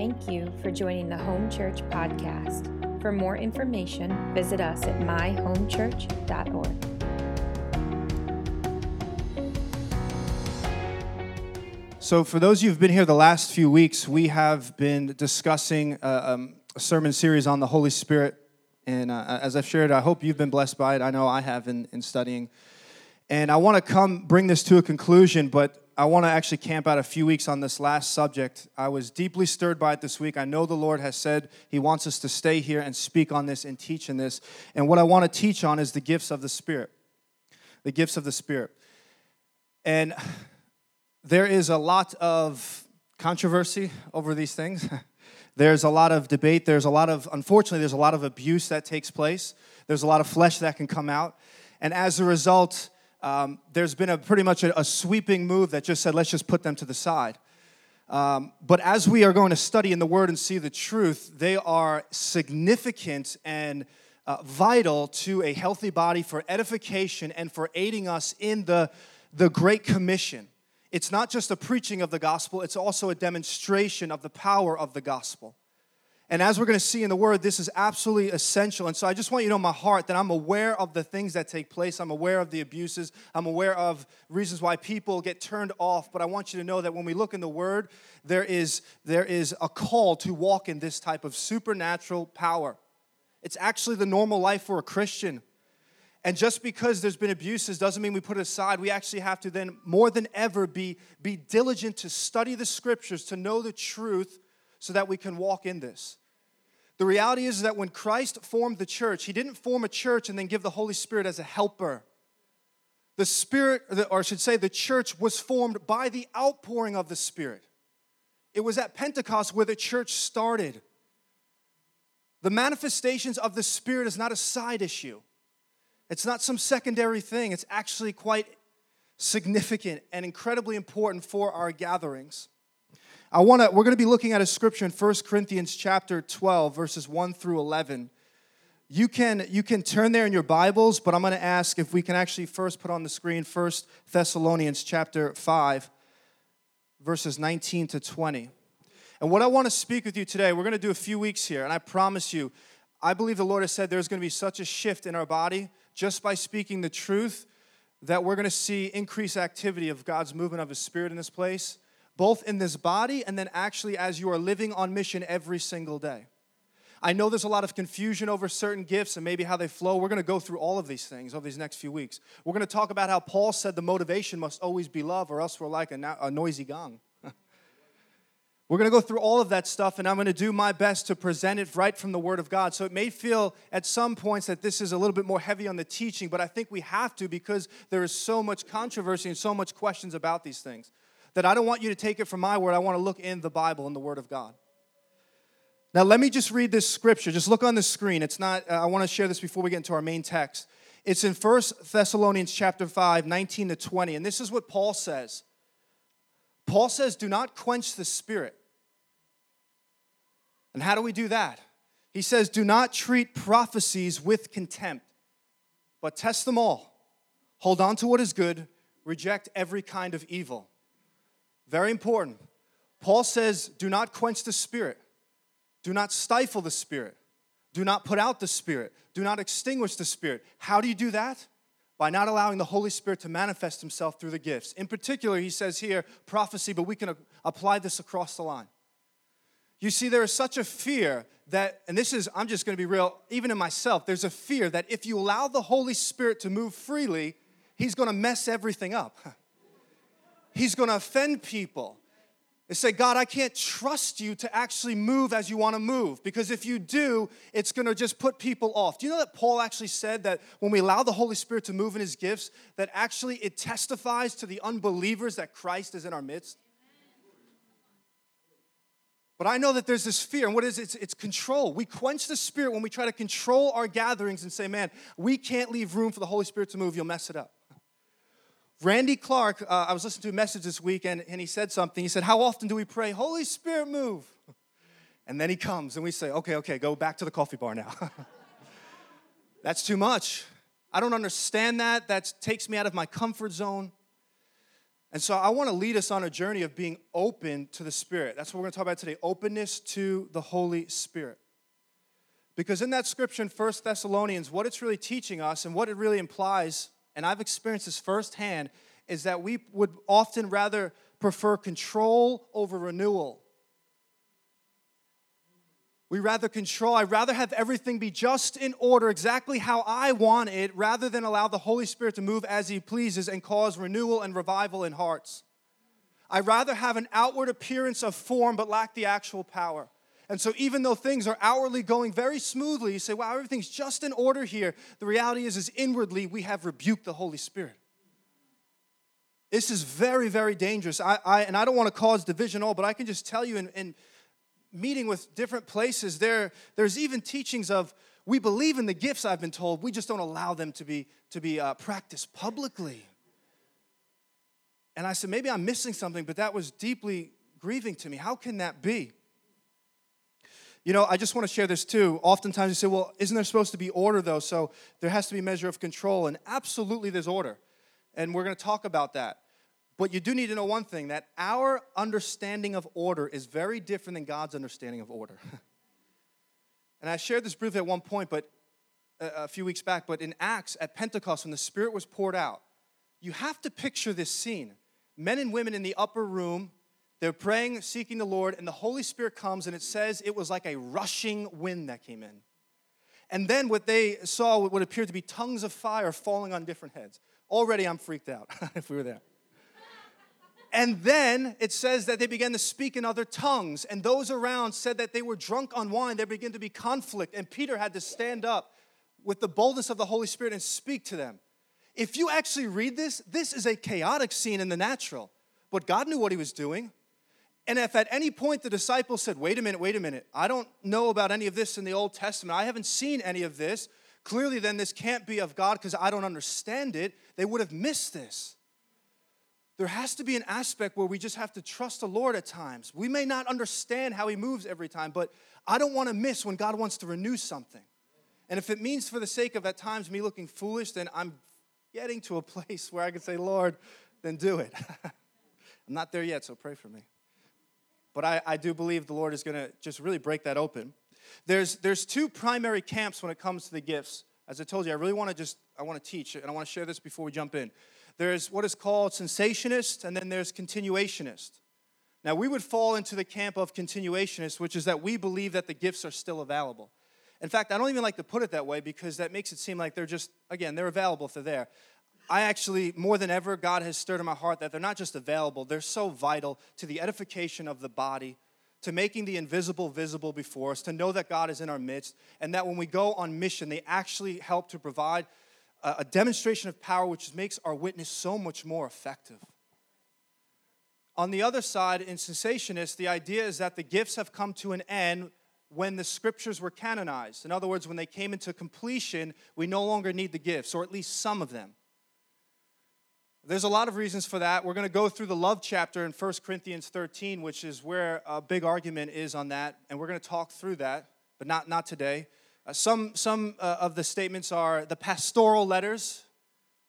Thank you for joining the Home Church podcast. For more information, visit us at myhomechurch.org. So, for those of you who've been here the last few weeks, we have been discussing uh, um, a sermon series on the Holy Spirit. And uh, as I've shared, I hope you've been blessed by it. I know I have in, in studying. And I want to come bring this to a conclusion, but I want to actually camp out a few weeks on this last subject. I was deeply stirred by it this week. I know the Lord has said He wants us to stay here and speak on this and teach in this. And what I want to teach on is the gifts of the Spirit. The gifts of the Spirit. And there is a lot of controversy over these things. There's a lot of debate. There's a lot of, unfortunately, there's a lot of abuse that takes place. There's a lot of flesh that can come out. And as a result, um, there's been a pretty much a, a, sweeping move that just said, let's just put them to the side. Um, but as we are going to study in the Word and see the truth, they are significant and uh, vital to a healthy body for edification and for aiding us in the, the Great Commission. It's not just a preaching of the gospel, it's also a demonstration of the power of the gospel. And as we're going to see in the word, this is absolutely essential. And so I just want you to know my heart that I'm aware of the things that take place. I'm aware of the abuses. I'm aware of reasons why people get turned off. But I want you to know that when we look in the word, there is, there is a call to walk in this type of supernatural power. It's actually the normal life for a Christian. And just because there's been abuses doesn't mean we put it aside. We actually have to then, more than ever, be, be diligent to study the scriptures, to know the truth, so that we can walk in this. The reality is that when Christ formed the church, he didn't form a church and then give the Holy Spirit as a helper. The Spirit, or I should say, the church was formed by the outpouring of the Spirit. It was at Pentecost where the church started. The manifestations of the Spirit is not a side issue, it's not some secondary thing. It's actually quite significant and incredibly important for our gatherings. I want to we're going to be looking at a scripture in 1 Corinthians chapter 12 verses 1 through 11. You can you can turn there in your Bibles, but I'm going to ask if we can actually first put on the screen 1 Thessalonians chapter 5 verses 19 to 20. And what I want to speak with you today, we're going to do a few weeks here, and I promise you, I believe the Lord has said there's going to be such a shift in our body just by speaking the truth that we're going to see increased activity of God's movement of his spirit in this place both in this body and then actually as you are living on mission every single day. I know there's a lot of confusion over certain gifts and maybe how they flow. We're going to go through all of these things over these next few weeks. We're going to talk about how Paul said the motivation must always be love, or else we're like a, a noisy gong. we're going to go through all of that stuff, and I'm going to do my best to present it right from the Word of God. So it may feel at some points that this is a little bit more heavy on the teaching, but I think we have to because there is so much controversy and so much questions about these things that I don't want you to take it from my word. I want to look in the Bible and the Word of God. Now, let me just read this scripture. Just look on the screen. It's not, uh, I want to share this before we get into our main text. It's in 1 Thessalonians chapter 5, 19 to 20. And this is what Paul says. Paul says, Do not quench the spirit. And how do we do that? He says, Do not treat prophecies with contempt, but test them all. Hold on to what is good, reject every kind of evil. Very important. Paul says, do not quench the spirit, do not stifle the spirit, do not put out the spirit, do not extinguish the spirit. How do you do that? By not allowing the Holy Spirit to manifest himself through the gifts. In particular, he says here prophecy, but we can uh, apply this across the line. You see, there is such a fear that, and this is, I'm just gonna be real, even in myself, there's a fear that if you allow the Holy Spirit to move freely, he's gonna mess everything up. he's going to offend people. They say, God, I can't trust you to actually move as you want to move because if you do, it's going to just put people off. Do you know that Paul actually said that when we allow the Holy Spirit to move in his gifts, that actually it testifies to the unbelievers that Christ is in our midst? But I know that there's this fear, and what is it? It's, it's control. We quench the Spirit when we try to control our gatherings and say, man, we can't leave room for the Holy Spirit to move, you'll mess it up. Randy Clark, uh, I was listening to a message this week and, and he said something. He said, How often do we pray, Holy Spirit, move? And then he comes and we say, Okay, okay, go back to the coffee bar now. That's too much. I don't understand that. That takes me out of my comfort zone. And so I want to lead us on a journey of being open to the Spirit. That's what we're going to talk about today openness to the Holy Spirit. Because in that scripture in 1 Thessalonians, what it's really teaching us and what it really implies, and I've experienced this firsthand, is that we would often rather prefer control over renewal. We rather control, I'd rather have everything be just in order, exactly how I want it, rather than allow the Holy Spirit to move as He pleases and cause renewal and revival in hearts. I'd rather have an outward appearance of form but lack the actual power. And so, even though things are outwardly going very smoothly, you say, wow, everything's just in order here. The reality is, is inwardly, we have rebuked the Holy Spirit. This is very, very dangerous. I, I, and I don't want to cause division all, but I can just tell you in, in meeting with different places, there, there's even teachings of we believe in the gifts, I've been told, we just don't allow them to be, to be uh, practiced publicly. And I said, maybe I'm missing something, but that was deeply grieving to me. How can that be? You know, I just want to share this too. Oftentimes you say, well, isn't there supposed to be order though? So there has to be measure of control. And absolutely there's order. And we're going to talk about that. But you do need to know one thing that our understanding of order is very different than God's understanding of order. and I shared this briefly at one point, but a few weeks back, but in Acts at Pentecost, when the Spirit was poured out, you have to picture this scene. Men and women in the upper room, they're praying, seeking the Lord, and the Holy Spirit comes, and it says it was like a rushing wind that came in. And then what they saw what appeared to be tongues of fire falling on different heads. Already I'm freaked out if we were there. And then it says that they began to speak in other tongues, and those around said that they were drunk on wine. There began to be conflict, and Peter had to stand up with the boldness of the Holy Spirit and speak to them. If you actually read this, this is a chaotic scene in the natural, but God knew what he was doing. And if at any point the disciples said, Wait a minute, wait a minute, I don't know about any of this in the Old Testament, I haven't seen any of this, clearly then this can't be of God because I don't understand it, they would have missed this there has to be an aspect where we just have to trust the Lord at times. We may not understand how He moves every time, but I don't want to miss when God wants to renew something. And if it means for the sake of at times me looking foolish, then I'm getting to a place where I can say, Lord, then do it. I'm not there yet, so pray for me. But I, I do believe the Lord is going to just really break that open. There's, there's two primary camps when it comes to the gifts. As I told you, I really want to just, I want to teach, and I want to share this before we jump in. There's what is called cessationist, and then there's continuationist. Now, we would fall into the camp of continuationist, which is that we believe that the gifts are still available. In fact, I don't even like to put it that way because that makes it seem like they're just, again, they're available if they're there. I actually, more than ever, God has stirred in my heart that they're not just available, they're so vital to the edification of the body, to making the invisible visible before us, to know that God is in our midst, and that when we go on mission, they actually help to provide a demonstration of power which makes our witness so much more effective. On the other side, in cessationists, the idea is that the gifts have come to an end when the scriptures were canonized. In other words, when they came into completion, we no longer need the gifts, or at least some of them. There's a lot of reasons for that. We're going to go through the love chapter in 1 Corinthians 13, which is where a big argument is on that, and we're going to talk through that, but not, not today. Uh, some some uh, of the statements are the pastoral letters,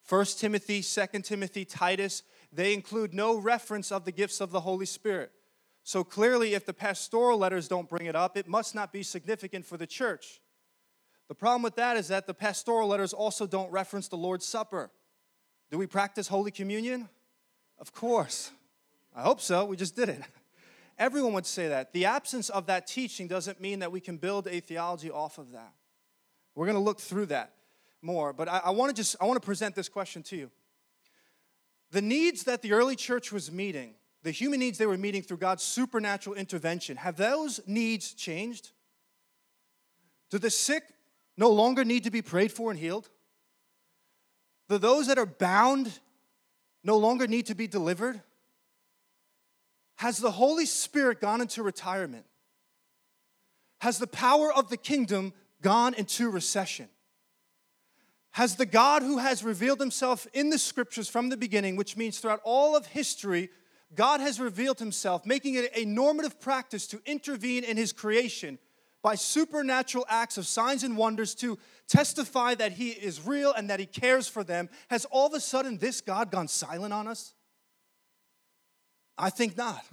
1 Timothy, 2 Timothy, Titus. They include no reference of the gifts of the Holy Spirit. So clearly, if the pastoral letters don't bring it up, it must not be significant for the church. The problem with that is that the pastoral letters also don't reference the Lord's Supper. Do we practice Holy Communion? Of course. I hope so. We just did it. Everyone would say that. The absence of that teaching doesn't mean that we can build a theology off of that. We're going to look through that more, but I, I want to just I want to present this question to you. The needs that the early church was meeting, the human needs they were meeting through God's supernatural intervention, have those needs changed? Do the sick no longer need to be prayed for and healed? Do those that are bound no longer need to be delivered? Has the Holy Spirit gone into retirement? Has the power of the kingdom gone into recession? Has the God who has revealed himself in the scriptures from the beginning, which means throughout all of history, God has revealed himself, making it a normative practice to intervene in his creation by supernatural acts of signs and wonders to testify that he is real and that he cares for them. Has all of a sudden this God gone silent on us? I think not.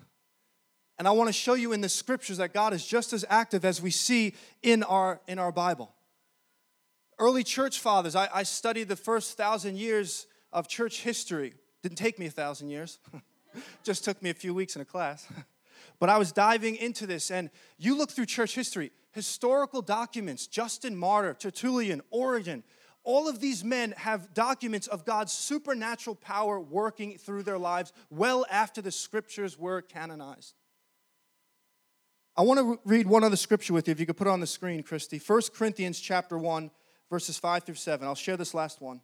And I want to show you in the scriptures that God is just as active as we see in our, in our Bible. Early church fathers, I, I studied the first thousand years of church history. Didn't take me a thousand years, just took me a few weeks in a class. but I was diving into this, and you look through church history, historical documents, Justin Martyr, Tertullian, Origen, all of these men have documents of God's supernatural power working through their lives well after the scriptures were canonized. I want to read one other scripture with you, if you could put it on the screen, Christy. 1 Corinthians chapter 1, verses 5 through 7. I'll share this last one.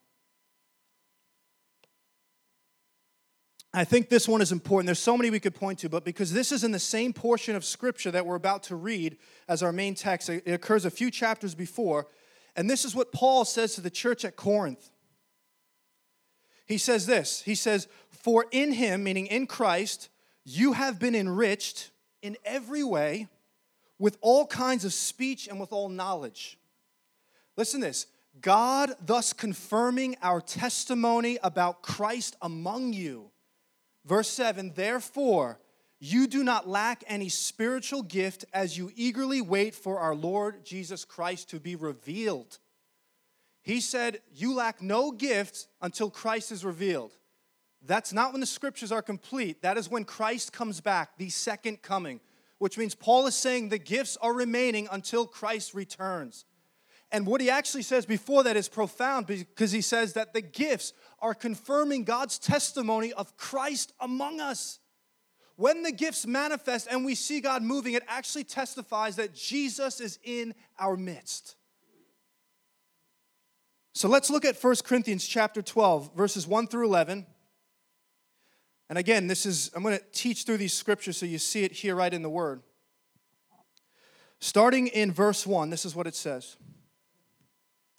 I think this one is important. There's so many we could point to, but because this is in the same portion of scripture that we're about to read as our main text, it occurs a few chapters before. And this is what Paul says to the church at Corinth. He says this He says, For in him, meaning in Christ, you have been enriched in every way with all kinds of speech and with all knowledge. Listen to this God thus confirming our testimony about Christ among you. Verse 7 Therefore, you do not lack any spiritual gift as you eagerly wait for our Lord Jesus Christ to be revealed. He said, You lack no gift until Christ is revealed. That's not when the scriptures are complete. That is when Christ comes back, the second coming, which means Paul is saying the gifts are remaining until Christ returns. And what he actually says before that is profound because he says that the gifts are confirming God's testimony of Christ among us. When the gifts manifest and we see God moving, it actually testifies that Jesus is in our midst. So let's look at 1 Corinthians chapter 12, verses 1 through 11. And again, this is, I'm going to teach through these scriptures so you see it here right in the Word. Starting in verse 1, this is what it says.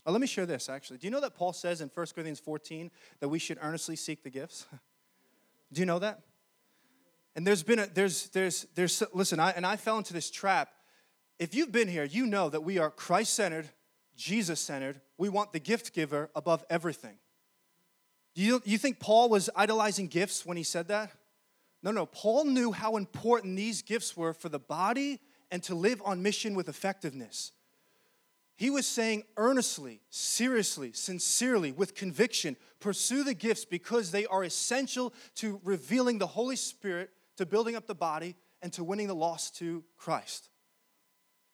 Oh, let me share this actually. Do you know that Paul says in 1 Corinthians 14 that we should earnestly seek the gifts? Do you know that? And there's been a, there's, there's, there's, listen, I, and I fell into this trap. If you've been here, you know that we are Christ centered, Jesus centered. We want the gift giver above everything. Do you, you think Paul was idolizing gifts when he said that? No, no. Paul knew how important these gifts were for the body and to live on mission with effectiveness. He was saying earnestly, seriously, sincerely, with conviction, pursue the gifts because they are essential to revealing the Holy Spirit, to building up the body, and to winning the lost to Christ.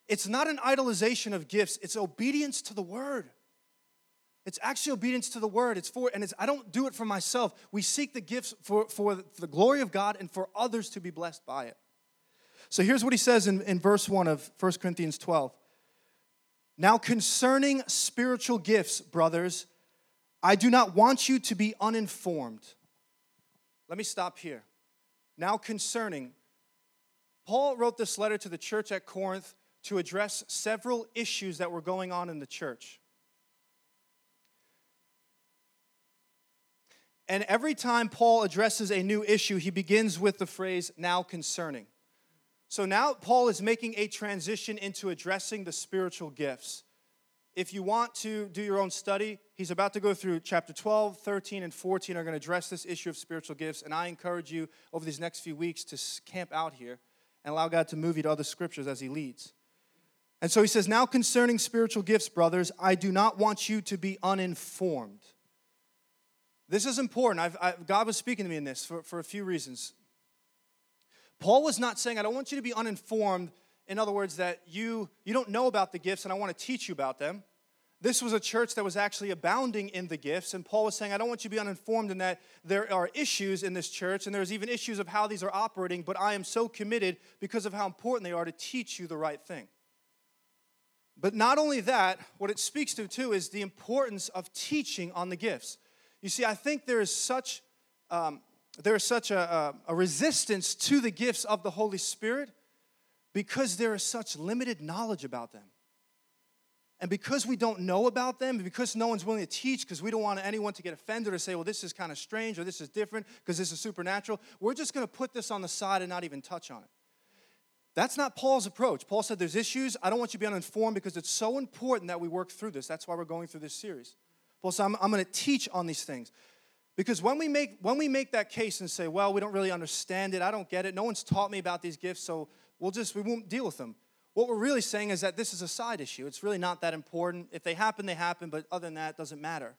It's not an idolization of gifts, it's obedience to the word. It's actually obedience to the word. It's for, and it's, I don't do it for myself. We seek the gifts for, for the glory of God and for others to be blessed by it. So here's what he says in, in verse 1 of 1 Corinthians 12. Now, concerning spiritual gifts, brothers, I do not want you to be uninformed. Let me stop here. Now, concerning, Paul wrote this letter to the church at Corinth to address several issues that were going on in the church. And every time Paul addresses a new issue, he begins with the phrase, now concerning. So now Paul is making a transition into addressing the spiritual gifts. If you want to do your own study, he's about to go through chapter 12, 13, and 14 are going to address this issue of spiritual gifts. And I encourage you over these next few weeks to camp out here and allow God to move you to other scriptures as he leads. And so he says, Now concerning spiritual gifts, brothers, I do not want you to be uninformed. This is important. I've, I, God was speaking to me in this for, for a few reasons. Paul was not saying, I don't want you to be uninformed. In other words, that you, you don't know about the gifts and I want to teach you about them. This was a church that was actually abounding in the gifts. And Paul was saying, I don't want you to be uninformed in that there are issues in this church and there's even issues of how these are operating, but I am so committed because of how important they are to teach you the right thing. But not only that, what it speaks to too is the importance of teaching on the gifts. You see, I think there is such, um, there is such a, a, resistance to the gifts of the Holy Spirit because there is such limited knowledge about them. And because we don't know about them, because no one's willing to teach, because we don't want anyone to get offended or say, well, this is kind of strange or this is different because this is supernatural, we're just going to put this on the side and not even touch on it. That's not Paul's approach. Paul said, There's issues. I don't want you to be uninformed because it's so important that we work through this. That's why we're going through this series. Paul said, I'm, I'm going to teach on these things. Because when we make when we make that case and say, well, we don't really understand it, I don't get it, no one's taught me about these gifts, so we'll just we won't deal with them. What we're really saying is that this is a side issue. It's really not that important. If they happen, they happen, but other than that, it doesn't matter.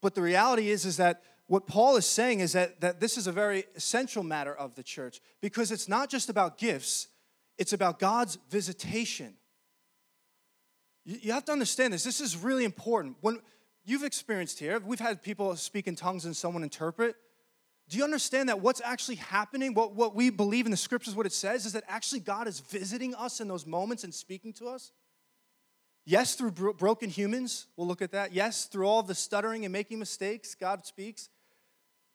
But the reality is, is that what Paul is saying is that, that this is a very essential matter of the church because it's not just about gifts, it's about God's visitation. You, you have to understand this. This is really important. When you've experienced here, we've had people speak in tongues and someone interpret. Do you understand that what's actually happening, what, what we believe in the scriptures, what it says, is that actually God is visiting us in those moments and speaking to us? Yes, through bro- broken humans, we'll look at that. Yes, through all the stuttering and making mistakes, God speaks.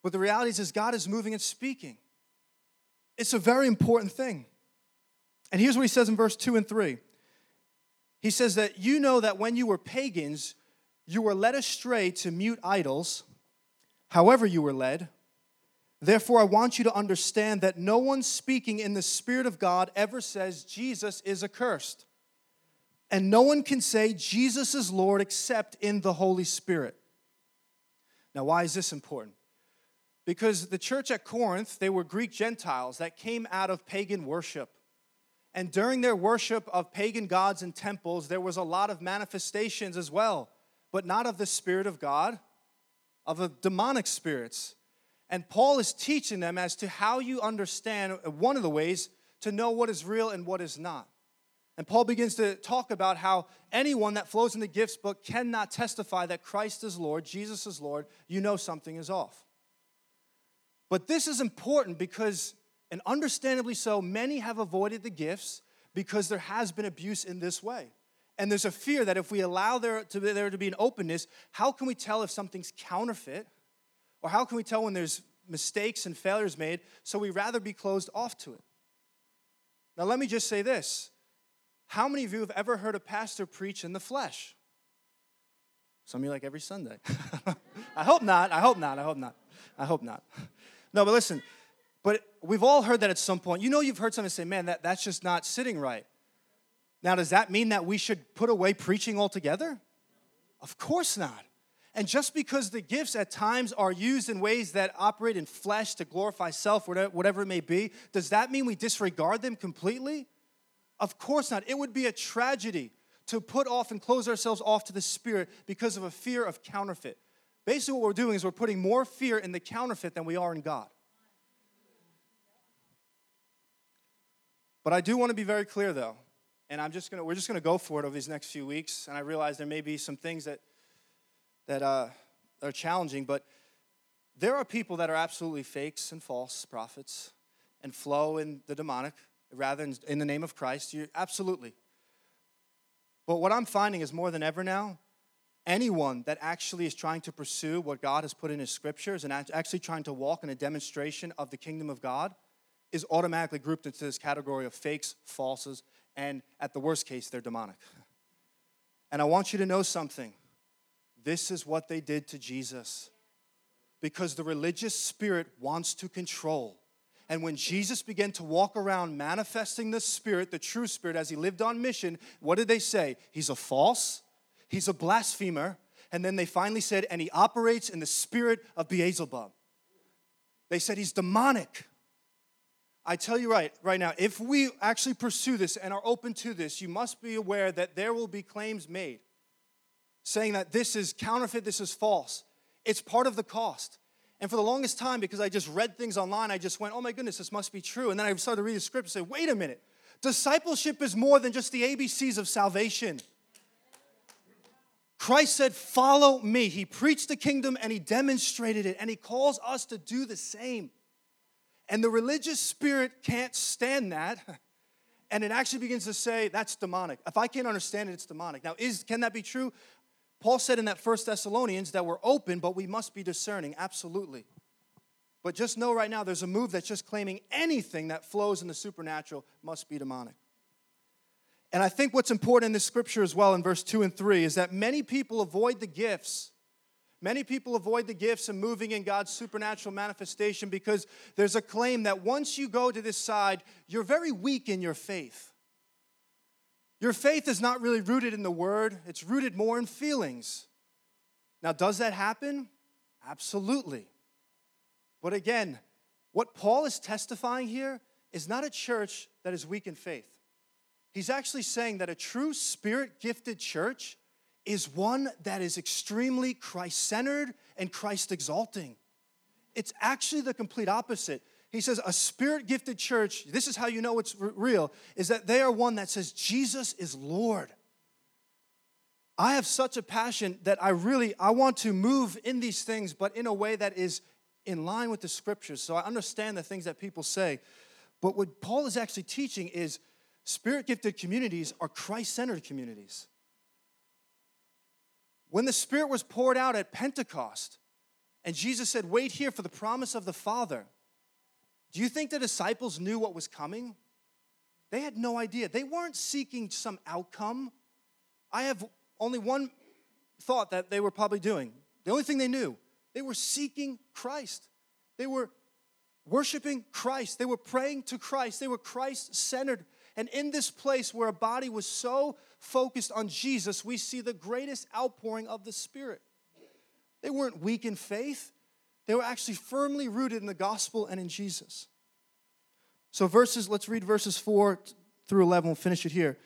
But the reality is, is God is moving and speaking. It's a very important thing. And here's what he says in verse 2 and 3. He says that you know that when you were pagans, you were led astray to mute idols, however, you were led. Therefore, I want you to understand that no one speaking in the Spirit of God ever says Jesus is accursed. And no one can say Jesus is Lord except in the Holy Spirit. Now, why is this important? Because the church at Corinth, they were Greek Gentiles that came out of pagan worship. And during their worship of pagan gods and temples, there was a lot of manifestations as well, but not of the Spirit of God, of the demonic spirits. And Paul is teaching them as to how you understand one of the ways to know what is real and what is not. And Paul begins to talk about how anyone that flows in the gifts book cannot testify that Christ is Lord, Jesus is Lord, you know something is off. But this is important because, and understandably so, many have avoided the gifts because there has been abuse in this way. And there's a fear that if we allow there to be, there to be an openness, how can we tell if something's counterfeit? Or how can we tell when there's mistakes and failures made? So we rather be closed off to it. Now, let me just say this how many of you have ever heard a pastor preach in the flesh? Some of you like every Sunday. I hope not. I hope not. I hope not. I hope not. No, but listen, but we've all heard that at some point. You know, you've heard someone say, man, that, that's just not sitting right. Now, does that mean that we should put away preaching altogether? Of course not. And just because the gifts at times are used in ways that operate in flesh to glorify self, whatever it may be, does that mean we disregard them completely? Of course not. It would be a tragedy to put off and close ourselves off to the Spirit because of a fear of counterfeit. Basically, what we're doing is we're putting more fear in the counterfeit than we are in God. But I do want to be very clear, though, and I'm just gonna we're just gonna go for it over these next few weeks. And I realize there may be some things that that uh, are challenging, but there are people that are absolutely fakes and false prophets and flow in the demonic rather in, in the name of Christ. You absolutely. But what I'm finding is more than ever now, anyone that actually is trying to pursue what God has put in His scriptures and actually trying to walk in a demonstration of the kingdom of God is automatically grouped into this category of fakes, falses, and at the worst case, they're demonic. And I want you to know something. This is what they did to Jesus. Because the religious spirit wants to control. And when Jesus began to walk around manifesting the Spirit, the true Spirit, as he lived on mission, what did they say? He's a false, he's a blasphemer. And then they finally said, and he operates in the spirit of Beelzebub. They said he's demonic. I tell you right, right now, if we actually pursue this and are open to this, you must be aware that there will be claims made saying that this is counterfeit, this is false. It's part of the cost. And for the longest time, because I just read things online, I just went, oh my goodness, this must be true. And then I started to read the script and say, wait a minute. Discipleship is more than just the ABCs of salvation. Christ said, Follow me. He preached the kingdom and he demonstrated it, and he calls us to do the same. And the religious spirit can't stand that. And it actually begins to say, That's demonic. If I can't understand it, it's demonic. Now, is, can that be true? Paul said in that First Thessalonians that we're open, but we must be discerning. Absolutely. But just know right now there's a move that's just claiming anything that flows in the supernatural must be demonic. And I think what's important in this scripture as well in verse 2 and 3 is that many people avoid the gifts. Many people avoid the gifts and moving in God's supernatural manifestation because there's a claim that once you go to this side, you're very weak in your faith. Your faith is not really rooted in the word, it's rooted more in feelings. Now, does that happen? Absolutely. But again, what Paul is testifying here is not a church that is weak in faith. He's actually saying that a true spirit gifted church is one that is extremely Christ centered and Christ exalting. It's actually the complete opposite. He says, a spirit gifted church, this is how you know it's r- real, is that they are one that says, Jesus is Lord. I have such a passion that I really I want to move in these things but in a way that is in line with the scriptures. So I understand the things that people say. But what Paul is actually teaching is spirit gifted communities are Christ centered communities. When the Spirit was poured out at Pentecost, and Jesus said, Wait here for the promise of the Father, do you think the disciples knew what was coming? They had no idea. They weren't seeking some outcome. I have only one thought that they were probably doing. The only thing they knew, they were seeking Christ. They were worshiping Christ. They were praying to Christ. They were Christ centered. And in this place where a body was so focused on Jesus, we see the greatest outpouring of the Spirit. They weren't weak in faith, they were actually firmly rooted in the gospel and in Jesus. So, verses, let's read verses 4 through 11. We'll finish it here.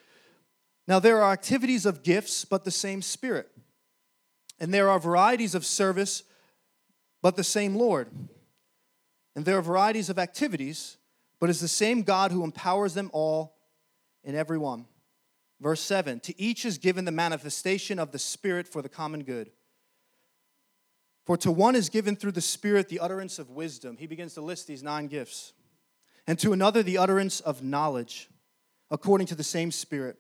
Now, there are activities of gifts, but the same Spirit. And there are varieties of service, but the same Lord. And there are varieties of activities, but it's the same God who empowers them all in every one. Verse 7 To each is given the manifestation of the Spirit for the common good. For to one is given through the Spirit the utterance of wisdom. He begins to list these nine gifts. And to another the utterance of knowledge, according to the same Spirit.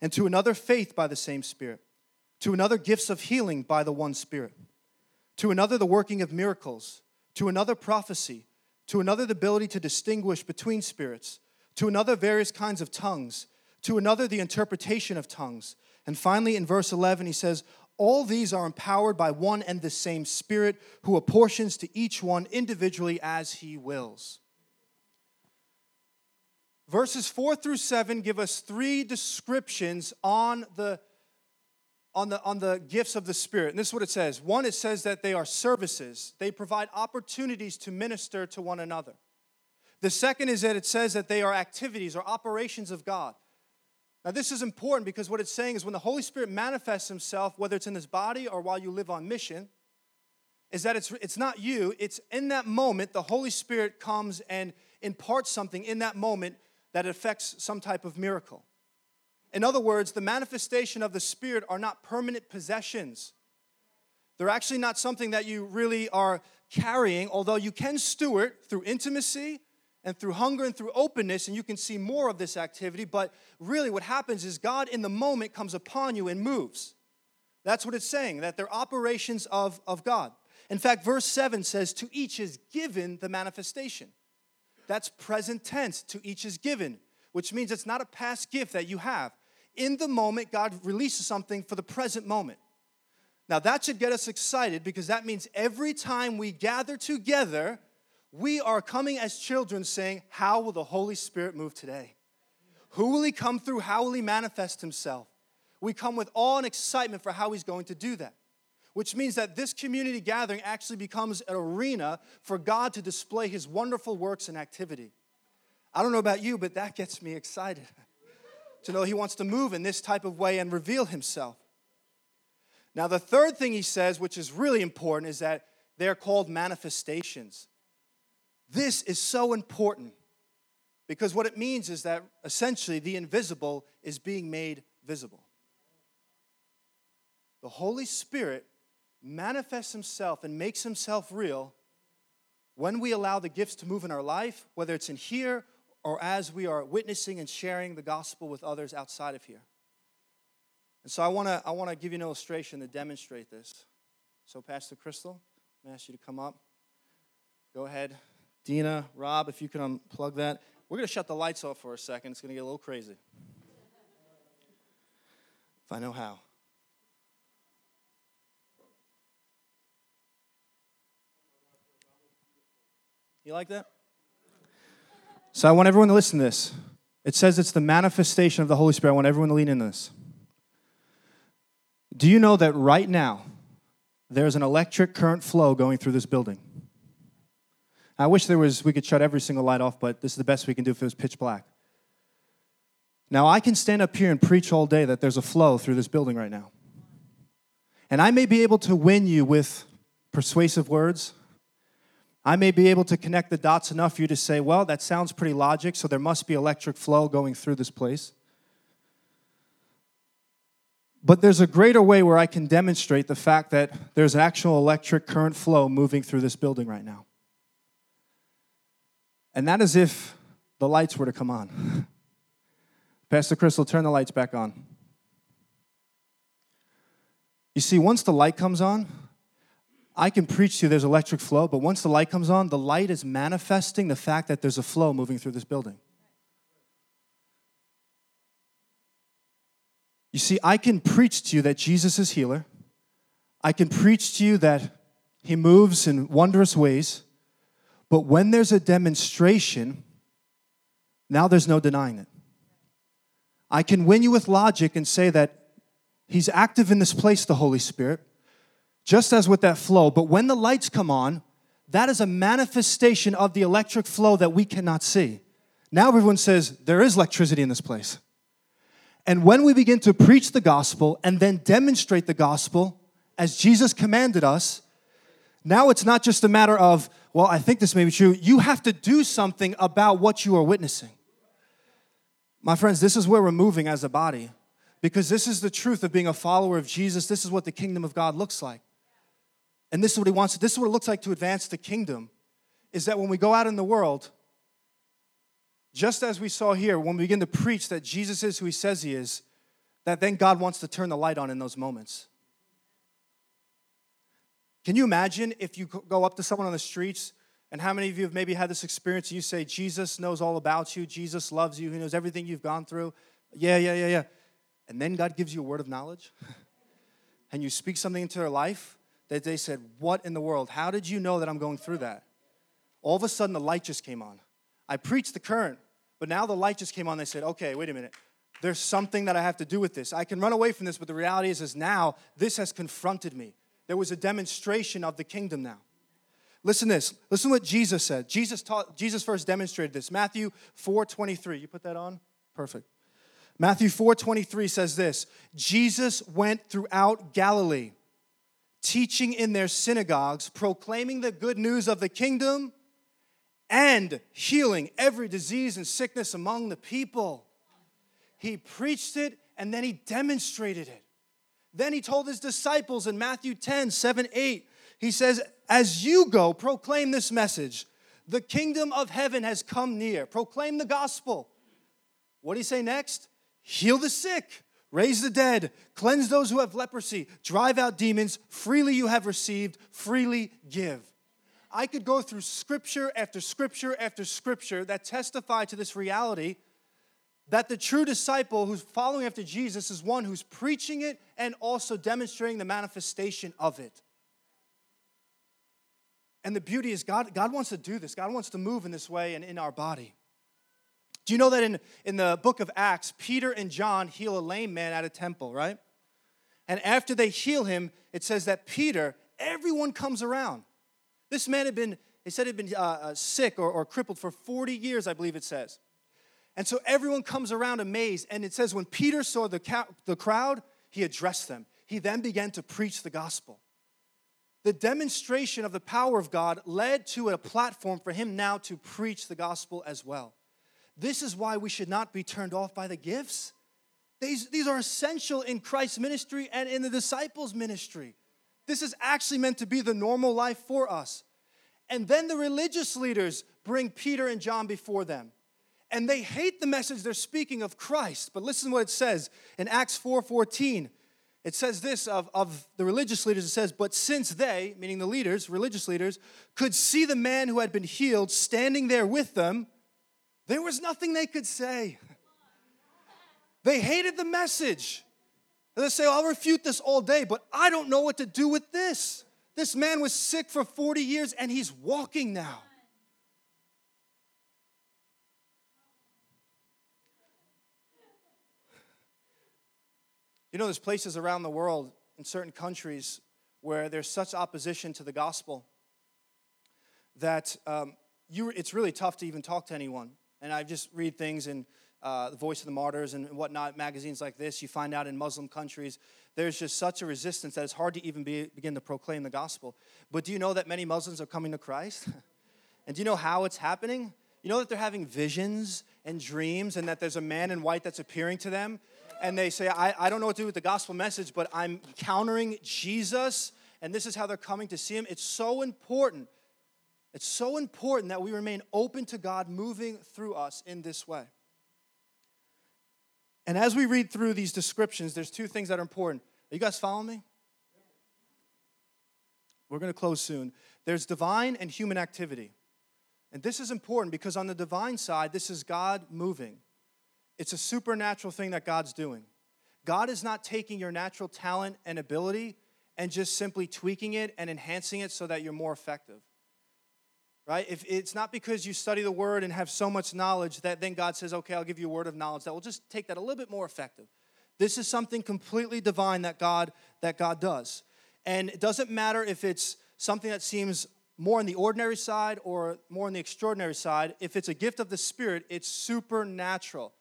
And to another faith by the same Spirit. To another gifts of healing by the one Spirit. To another the working of miracles. To another prophecy. To another the ability to distinguish between spirits. To another various kinds of tongues. To another the interpretation of tongues. And finally, in verse 11, he says, all these are empowered by one and the same Spirit who apportions to each one individually as he wills. Verses 4 through 7 give us three descriptions on the, on, the, on the gifts of the Spirit. And this is what it says. One, it says that they are services, they provide opportunities to minister to one another. The second is that it says that they are activities or operations of God. Now, this is important because what it's saying is when the Holy Spirit manifests himself, whether it's in this body or while you live on mission, is that it's, it's not you, it's in that moment the Holy Spirit comes and imparts something in that moment that affects some type of miracle. In other words, the manifestation of the Spirit are not permanent possessions. They're actually not something that you really are carrying, although you can steward through intimacy and through hunger and through openness, and you can see more of this activity. But really, what happens is God in the moment comes upon you and moves. That's what it's saying, that they're operations of, of God. In fact, verse 7 says, To each is given the manifestation. That's present tense, to each is given, which means it's not a past gift that you have. In the moment, God releases something for the present moment. Now, that should get us excited because that means every time we gather together, we are coming as children saying, How will the Holy Spirit move today? Who will He come through? How will He manifest Himself? We come with awe and excitement for how He's going to do that, which means that this community gathering actually becomes an arena for God to display His wonderful works and activity. I don't know about you, but that gets me excited to know He wants to move in this type of way and reveal Himself. Now, the third thing He says, which is really important, is that they're called manifestations. This is so important because what it means is that essentially the invisible is being made visible. The Holy Spirit manifests Himself and makes Himself real when we allow the gifts to move in our life, whether it's in here or as we are witnessing and sharing the gospel with others outside of here. And so I want to I want to give you an illustration to demonstrate this. So Pastor Crystal, I'm going to ask you to come up. Go ahead. Dina, Rob, if you can unplug that. We're going to shut the lights off for a second. It's going to get a little crazy. If I know how. You like that? So I want everyone to listen to this. It says it's the manifestation of the Holy Spirit. I want everyone to lean in this. Do you know that right now, there's an electric current flow going through this building. I wish there was we could shut every single light off, but this is the best we can do if it was pitch black. Now I can stand up here and preach all day that there's a flow through this building right now. And I may be able to win you with persuasive words. I may be able to connect the dots enough for you to say, well, that sounds pretty logic, so there must be electric flow going through this place. But there's a greater way where I can demonstrate the fact that there's actual electric current flow moving through this building right now. And that is if the lights were to come on. Pastor Crystal, turn the lights back on. You see, once the light comes on, I can preach to you there's electric flow, but once the light comes on, the light is manifesting the fact that there's a flow moving through this building. You see, I can preach to you that Jesus is healer. I can preach to you that he moves in wondrous ways. But when there's a demonstration, now there's no denying it. I can win you with logic and say that he's active in this place, the Holy Spirit, just as with that flow. But when the lights come on, that is a manifestation of the electric flow that we cannot see. Now everyone says, there is electricity in this place. And when we begin to preach the gospel and then demonstrate the gospel as Jesus commanded us, now it's not just a matter of, well, I think this may be true. You have to do something about what you are witnessing. My friends, this is where we're moving as a body because this is the truth of being a follower of Jesus. This is what the kingdom of God looks like. And this is what he wants. This is what it looks like to advance the kingdom is that when we go out in the world, just as we saw here, when we begin to preach that Jesus is who he says he is, that then God wants to turn the light on in those moments. Can you imagine if you go up to someone on the streets and how many of you have maybe had this experience? You say, Jesus knows all about you, Jesus loves you, He knows everything you've gone through. Yeah, yeah, yeah, yeah. And then God gives you a word of knowledge, and you speak something into their life that they said, What in the world? How did you know that I'm going through that? All of a sudden, the light just came on. I preached the current, but now the light just came on. They said, Okay, wait a minute. There's something that I have to do with this. I can run away from this, but the reality is, is now this has confronted me. There was a demonstration of the kingdom now. Listen this. Listen what Jesus said. Jesus taught Jesus first demonstrated this. Matthew 4:23. You put that on? Perfect. Matthew 4:23 says this. Jesus went throughout Galilee, teaching in their synagogues, proclaiming the good news of the kingdom and healing every disease and sickness among the people. He preached it and then he demonstrated it. Then he told his disciples in Matthew 10, 7, 8, he says, As you go, proclaim this message. The kingdom of heaven has come near. Proclaim the gospel. What do you say next? Heal the sick, raise the dead, cleanse those who have leprosy, drive out demons. Freely you have received, freely give. I could go through scripture after scripture after scripture that testify to this reality that the true disciple who's following after Jesus is one who's preaching it and also demonstrating the manifestation of it. And the beauty is, God, God wants to do this. God wants to move in this way and in our body. Do you know that in, in the book of Acts, Peter and John heal a lame man at a temple, right? And after they heal him, it says that Peter, everyone comes around. This man had been, they said, had been uh, uh, sick or, or crippled for 40 years, I believe it says. And so everyone comes around amazed. And it says, when Peter saw the, ca- the crowd, he addressed them. He then began to preach the gospel. The demonstration of the power of God led to a platform for him now to preach the gospel as well. This is why we should not be turned off by the gifts. These, these are essential in Christ's ministry and in the disciples' ministry. This is actually meant to be the normal life for us. And then the religious leaders bring Peter and John before them and they hate the message they're speaking of Christ. But listen to what it says in Acts 4:14. It says this of, of the religious leaders, it says, But since they, meaning the leaders, religious leaders, could see the man who had been healed standing there with them, there was nothing they could say. They hated the message. And they say, I'll refute this all day, but I don't know what to do with this. This man was sick for 40 years and he's walking now. You know, there's places around the world in certain countries where there's such opposition to the gospel that um, you, it's really tough to even talk to anyone. And I just read things in uh, the Voice of the Martyrs and whatnot, magazines like this. You find out in Muslim countries, there's just such a resistance that it's hard to even be, begin to proclaim the gospel. But do you know that many Muslims are coming to Christ? and do you know how it's happening? You know that they're having visions and dreams, and that there's a man in white that's appearing to them. And they say, I, I don't know what to do with the gospel message, but I'm countering Jesus, and this is how they're coming to see him. It's so important it's so important that we remain open to God moving through us in this way. And as we read through these descriptions, there's two things that are important. Are you guys following me? We're going to close soon. There's divine and human activity. And this is important because on the divine side, this is God moving. It's a supernatural thing that God's doing. God is not taking your natural talent and ability and just simply tweaking it and enhancing it so that you're more effective right? If it's not because you study the word and have so much knowledge that then God says, okay, I'll give you a word of knowledge that will just take that a little bit more effective. This is something completely divine that God that God does. And it doesn't matter if it's something that seems more on the ordinary side or more on the extraordinary side. If it's a gift of the Spirit, it's supernatural.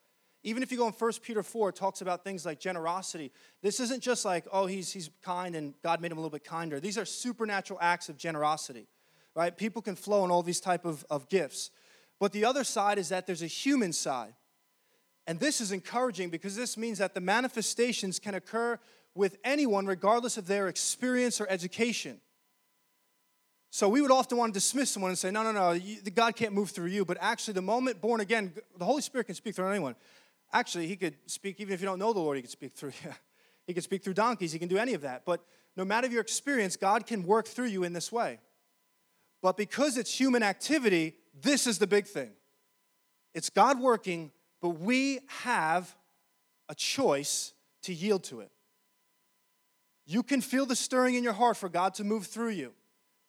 Even if you go in 1 Peter 4, it talks about things like generosity. This isn't just like, oh, he's, he's kind and God made him a little bit kinder. These are supernatural acts of generosity right? People can flow in all these type of, of gifts. But the other side is that there's a human side. And this is encouraging because this means that the manifestations can occur with anyone regardless of their experience or education. So we would often want to dismiss someone and say, no, no, no, you, God can't move through you. But actually, the moment born again, the Holy Spirit can speak through anyone. Actually, He could speak, even if you don't know the Lord, He could speak through you. He could speak through donkeys, He can do any of that. But no matter your experience, God can work through you in this way. But because it's human activity, this is the big thing. It's God working, but we have a choice to yield to it. You can feel the stirring in your heart for God to move through you.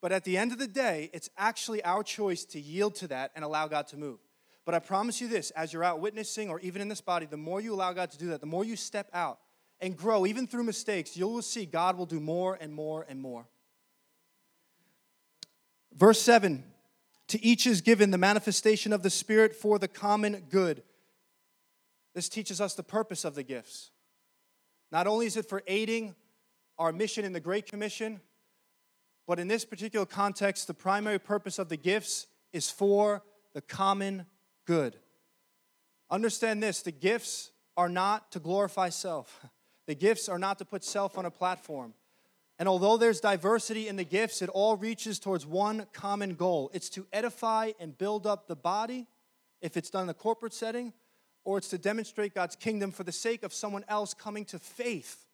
But at the end of the day, it's actually our choice to yield to that and allow God to move. But I promise you this as you're out witnessing or even in this body, the more you allow God to do that, the more you step out and grow, even through mistakes, you will see God will do more and more and more. Verse 7 To each is given the manifestation of the Spirit for the common good. This teaches us the purpose of the gifts. Not only is it for aiding our mission in the Great Commission, but in this particular context, the primary purpose of the gifts is for the common good. Understand this the gifts are not to glorify self, the gifts are not to put self on a platform. And although there's diversity in the gifts, it all reaches towards one common goal it's to edify and build up the body, if it's done in a corporate setting, or it's to demonstrate God's kingdom for the sake of someone else coming to faith.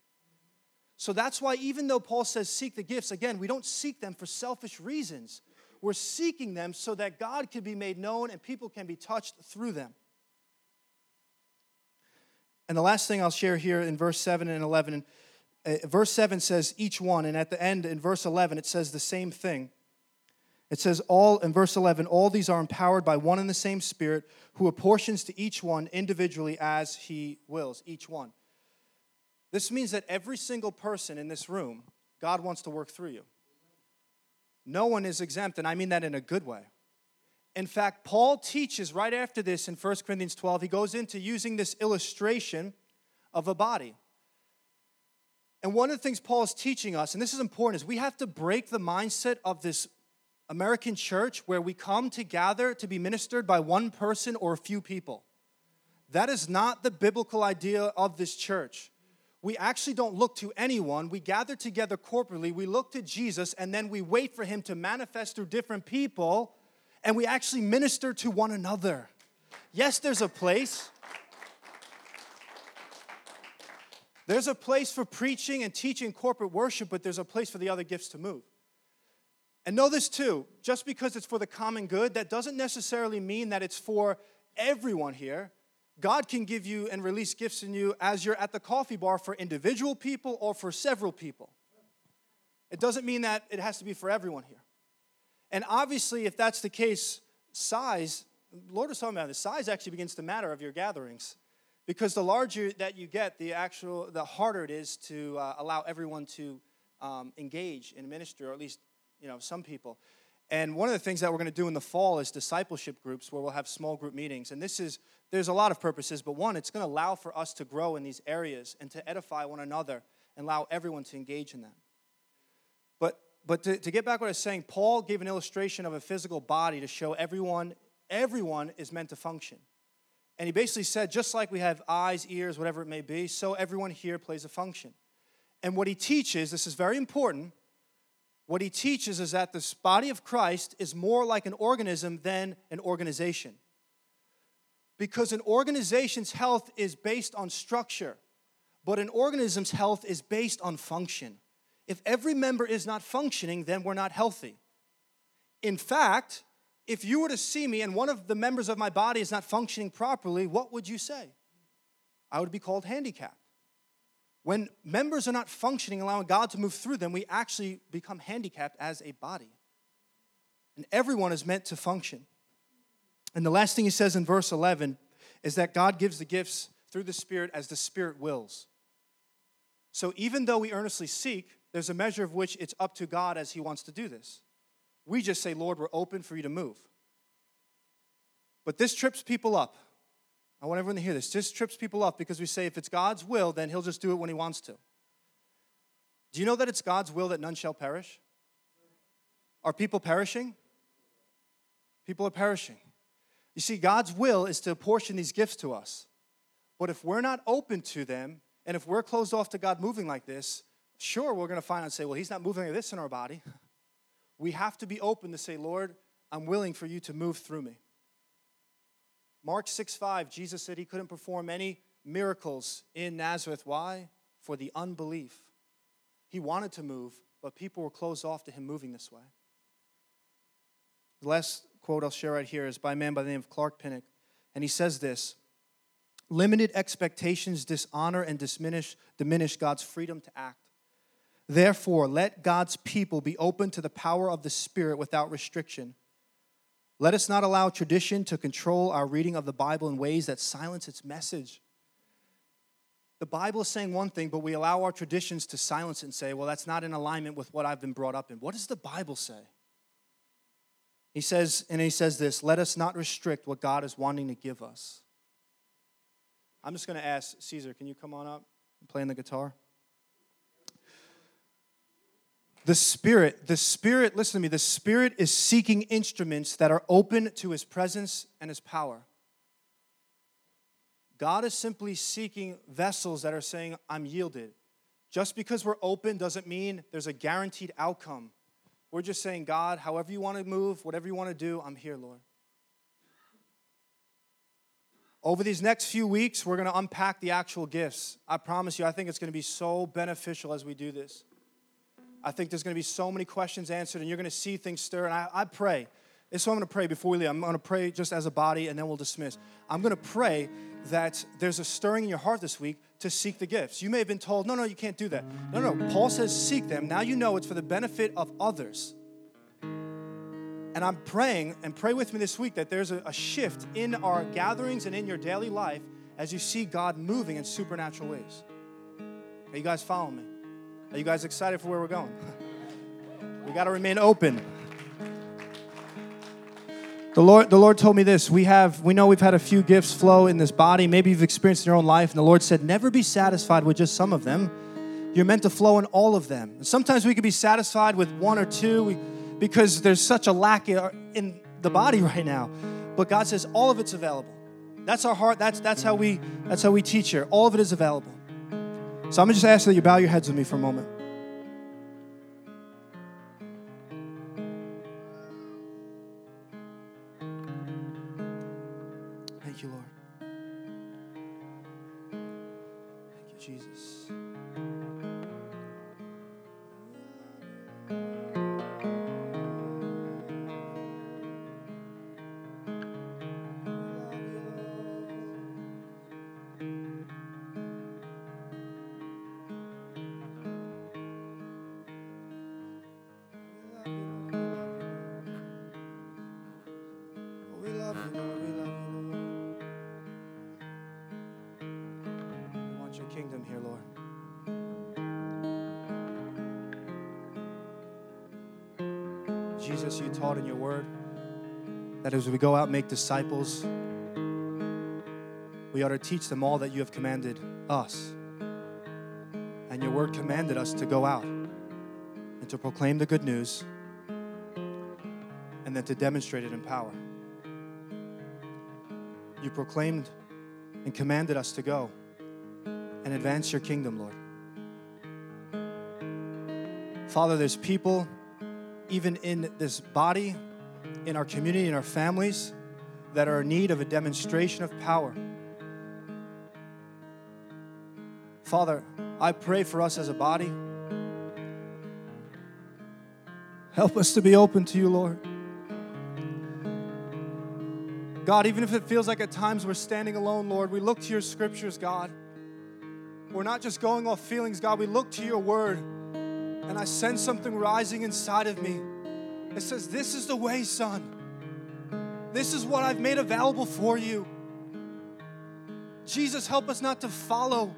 So that's why, even though Paul says seek the gifts, again, we don't seek them for selfish reasons. We're seeking them so that God can be made known and people can be touched through them. And the last thing I'll share here in verse 7 and 11 uh, verse 7 says each one, and at the end in verse 11 it says the same thing. It says, all in verse 11, all these are empowered by one and the same Spirit who apportions to each one individually as he wills, each one. This means that every single person in this room, God wants to work through you. No one is exempt, and I mean that in a good way. In fact, Paul teaches right after this in 1 Corinthians 12, he goes into using this illustration of a body. And one of the things Paul is teaching us, and this is important, is we have to break the mindset of this American church where we come to gather to be ministered by one person or a few people. That is not the biblical idea of this church. We actually don't look to anyone. We gather together corporately, we look to Jesus, and then we wait for him to manifest through different people, and we actually minister to one another. Yes, there's a place There's a place for preaching and teaching corporate worship, but there's a place for the other gifts to move. And know this too just because it's for the common good, that doesn't necessarily mean that it's for everyone here. God can give you and release gifts in you as you're at the coffee bar for individual people or for several people. It doesn't mean that it has to be for everyone here. And obviously, if that's the case, size, Lord is talking about this, size actually begins to matter of your gatherings. Because the larger that you get, the actual, the harder it is to uh, allow everyone to um, engage in ministry, or at least you know some people. And one of the things that we're going to do in the fall is discipleship groups where we'll have small group meetings. And this is, there's a lot of purposes, but one, it's going to allow for us to grow in these areas and to edify one another and allow everyone to engage in them. But, but to, to get back what I was saying, Paul gave an illustration of a physical body to show everyone, everyone is meant to function. And he basically said, just like we have eyes, ears, whatever it may be, so everyone here plays a function. And what he teaches, this is very important, what he teaches is that this body of Christ is more like an organism than an organization. Because an organization's health is based on structure, but an organism's health is based on function. If every member is not functioning, then we're not healthy. In fact, if you were to see me and one of the members of my body is not functioning properly, what would you say? I would be called handicapped. When members are not functioning, allowing God to move through them, we actually become handicapped as a body. And everyone is meant to function. And the last thing he says in verse 11 is that God gives the gifts through the Spirit as the Spirit wills. So even though we earnestly seek, there's a measure of which it's up to God as he wants to do this. We just say, Lord, we're open for you to move. But this trips people up. I want everyone to hear this. This trips people up because we say if it's God's will, then he'll just do it when he wants to. Do you know that it's God's will that none shall perish? Are people perishing? People are perishing. You see, God's will is to apportion these gifts to us. But if we're not open to them, and if we're closed off to God moving like this, sure, we're going to find and say, well, He's not moving like this in our body. We have to be open to say, Lord, I'm willing for you to move through me. Mark 6 5, Jesus said he couldn't perform any miracles in Nazareth. Why? For the unbelief. He wanted to move, but people were closed off to him moving this way. The last quote I'll share right here is by a man by the name of Clark Pinnock. And he says this Limited expectations dishonor and diminish, diminish God's freedom to act. Therefore, let God's people be open to the power of the Spirit without restriction let us not allow tradition to control our reading of the Bible in ways that silence its message. The Bible is saying one thing, but we allow our traditions to silence it and say, well, that's not in alignment with what I've been brought up in. What does the Bible say? He says, and he says this let us not restrict what God is wanting to give us. I'm just going to ask Caesar, can you come on up and play on the guitar? The Spirit, the Spirit, listen to me, the Spirit is seeking instruments that are open to His presence and His power. God is simply seeking vessels that are saying, I'm yielded. Just because we're open doesn't mean there's a guaranteed outcome. We're just saying, God, however you want to move, whatever you want to do, I'm here, Lord. Over these next few weeks, we're going to unpack the actual gifts. I promise you, I think it's going to be so beneficial as we do this. I think there's going to be so many questions answered, and you're going to see things stir. And I, I pray. Is what I'm going to pray before we leave. I'm going to pray just as a body, and then we'll dismiss. I'm going to pray that there's a stirring in your heart this week to seek the gifts. You may have been told, no, no, you can't do that. No, no. Paul says, seek them. Now you know it's for the benefit of others. And I'm praying, and pray with me this week, that there's a, a shift in our gatherings and in your daily life as you see God moving in supernatural ways. Are you guys following me? Are you guys excited for where we're going? we got to remain open. The Lord, the Lord told me this. We have, we know we've had a few gifts flow in this body. Maybe you've experienced in your own life, and the Lord said, never be satisfied with just some of them. You're meant to flow in all of them. And sometimes we can be satisfied with one or two because there's such a lack in the body right now. But God says all of it's available. That's our heart. That's that's how we that's how we teach here. All of it is available. So I'm going to just ask that you bow your heads with me for a moment. As we go out and make disciples, we ought to teach them all that you have commanded us. And your word commanded us to go out and to proclaim the good news and then to demonstrate it in power. You proclaimed and commanded us to go and advance your kingdom, Lord. Father, there's people, even in this body, in our community, in our families, that are in need of a demonstration of power. Father, I pray for us as a body. Help us to be open to you, Lord. God, even if it feels like at times we're standing alone, Lord, we look to your scriptures, God. We're not just going off feelings, God. We look to your word, and I sense something rising inside of me. It says, This is the way, son. This is what I've made available for you. Jesus, help us not to follow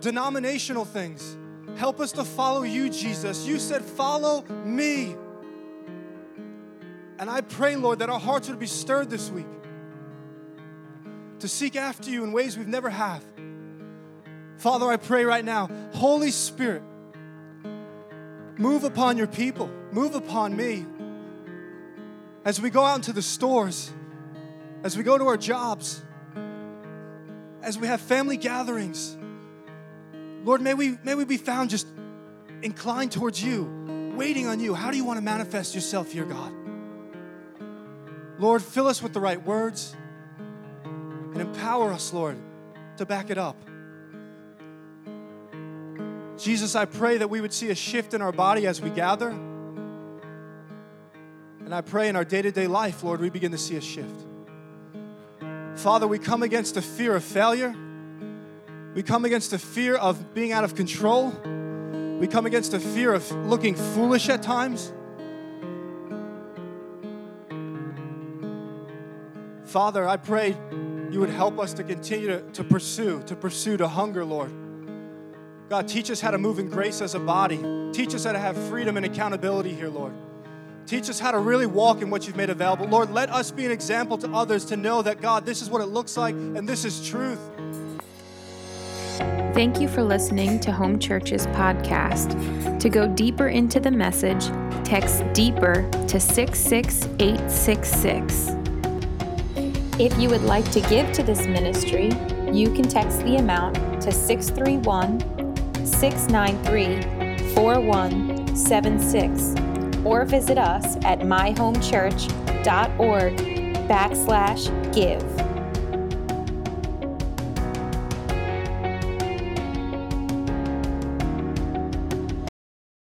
denominational things. Help us to follow you, Jesus. You said, Follow me. And I pray, Lord, that our hearts would be stirred this week to seek after you in ways we've never have. Father, I pray right now, Holy Spirit, move upon your people, move upon me. As we go out into the stores, as we go to our jobs, as we have family gatherings, Lord, may we, may we be found just inclined towards you, waiting on you. How do you want to manifest yourself here, God? Lord, fill us with the right words and empower us, Lord, to back it up. Jesus, I pray that we would see a shift in our body as we gather. And I pray in our day to day life, Lord, we begin to see a shift. Father, we come against the fear of failure. We come against the fear of being out of control. We come against the fear of looking foolish at times. Father, I pray you would help us to continue to, to pursue, to pursue, to hunger, Lord. God, teach us how to move in grace as a body. Teach us how to have freedom and accountability here, Lord. Teach us how to really walk in what you've made available. Lord, let us be an example to others to know that, God, this is what it looks like and this is truth. Thank you for listening to Home Church's podcast. To go deeper into the message, text deeper to 66866. If you would like to give to this ministry, you can text the amount to 631 693 4176 or visit us at myhomechurch.org backslash give.